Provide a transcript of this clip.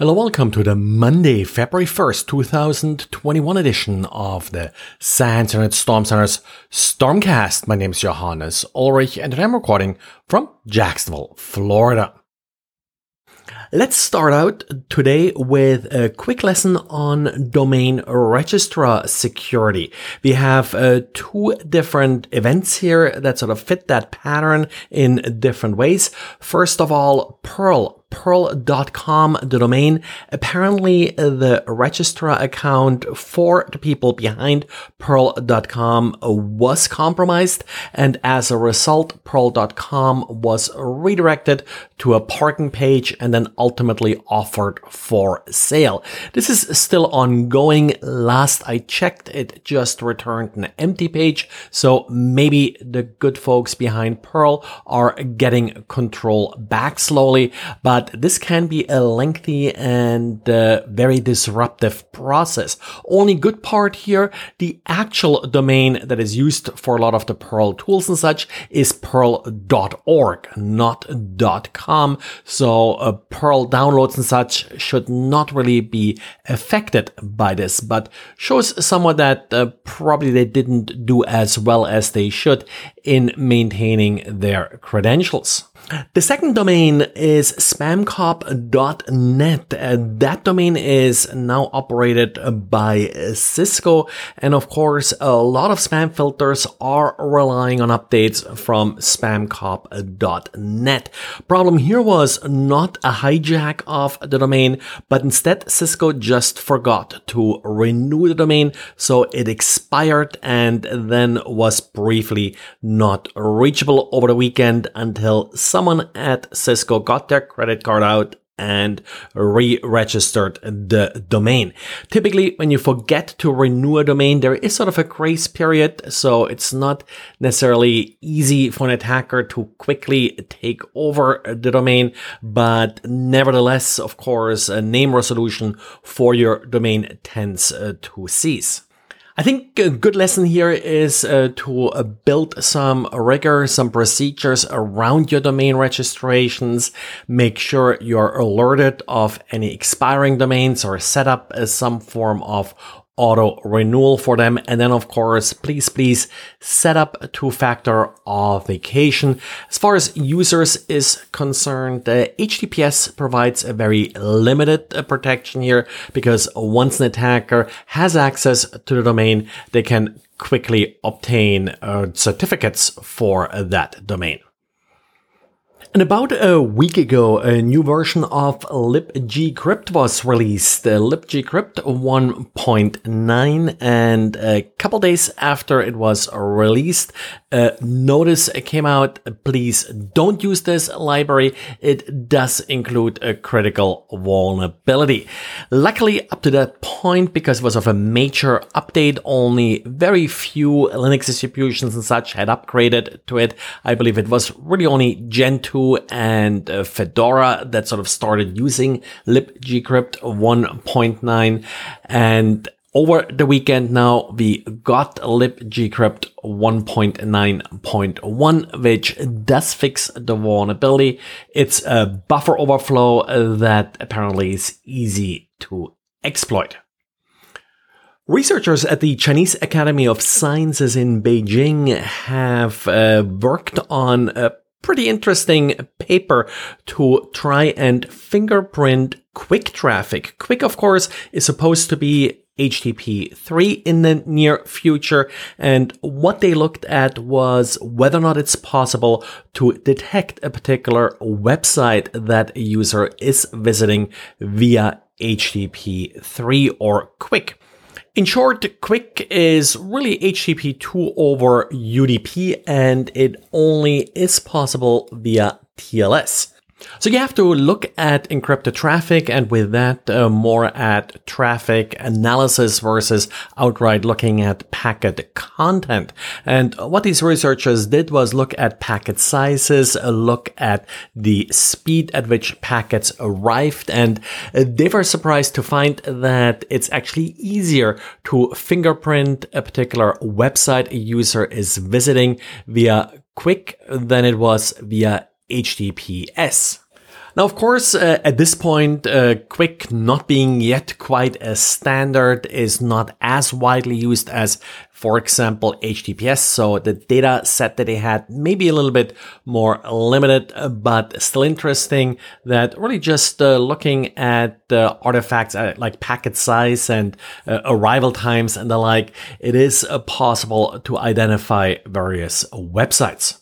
Hello, welcome to the Monday, February 1st, 2021 edition of the SANS Internet Storm Center's Stormcast. My name is Johannes Ulrich and I'm recording from Jacksonville, Florida. Let's start out today with a quick lesson on domain registrar security. We have uh, two different events here that sort of fit that pattern in different ways. First of all, Perl Perl.com, the domain. Apparently, the registrar account for the people behind Perl.com was compromised, and as a result, Perl.com was redirected to a parking page and then ultimately offered for sale. This is still ongoing. Last I checked, it just returned an empty page, so maybe the good folks behind Perl are getting control back slowly, but but this can be a lengthy and uh, very disruptive process. Only good part here, the actual domain that is used for a lot of the Perl tools and such is perl.org, not .com. So uh, Perl downloads and such should not really be affected by this, but shows somewhat that uh, probably they didn't do as well as they should in maintaining their credentials. The second domain is spamcop.net. Uh, that domain is now operated by Cisco. And of course, a lot of spam filters are relying on updates from spamcop.net. Problem here was not a hijack of the domain, but instead Cisco just forgot to renew the domain. So it expired and then was briefly not reachable over the weekend until some someone at Cisco got their credit card out and re-registered the domain. Typically, when you forget to renew a domain, there is sort of a grace period. So it's not necessarily easy for an attacker to quickly take over the domain. But nevertheless, of course, a name resolution for your domain tends uh, to cease. I think a good lesson here is uh, to uh, build some rigor, some procedures around your domain registrations. Make sure you're alerted of any expiring domains or set up uh, some form of auto renewal for them. And then of course, please, please set up two factor authentication. As far as users is concerned, the HTTPS provides a very limited uh, protection here because once an attacker has access to the domain, they can quickly obtain uh, certificates for that domain. And about a week ago, a new version of libgcrypt was released, libgcrypt 1.9, and a couple days after it was released, a notice came out, please don't use this library. It does include a critical vulnerability. Luckily, up to that point, because it was of a major update, only very few Linux distributions and such had upgraded to it. I believe it was really only Gentoo and uh, Fedora that sort of started using libgcrypt 1.9 and over the weekend now we got libgcrypt 1.9.1 which does fix the vulnerability it's a buffer overflow that apparently is easy to exploit Researchers at the Chinese Academy of Sciences in Beijing have uh, worked on a pretty interesting paper to try and fingerprint QUIC traffic. QUIC, of course, is supposed to be HTTP 3 in the near future. And what they looked at was whether or not it's possible to detect a particular website that a user is visiting via HTTP 3 or QUIC. In short, QUIC is really HTTP 2 over UDP and it only is possible via TLS. So you have to look at encrypted traffic and with that uh, more at traffic analysis versus outright looking at packet content. And what these researchers did was look at packet sizes, look at the speed at which packets arrived. And they were surprised to find that it's actually easier to fingerprint a particular website a user is visiting via QUIC than it was via HTTPS. Now, of course, uh, at this point, uh, QUIC not being yet quite a standard is not as widely used as, for example, HTTPS. So the data set that they had maybe a little bit more limited, but still interesting that really just uh, looking at the artifacts uh, like packet size and uh, arrival times and the like, it is uh, possible to identify various websites.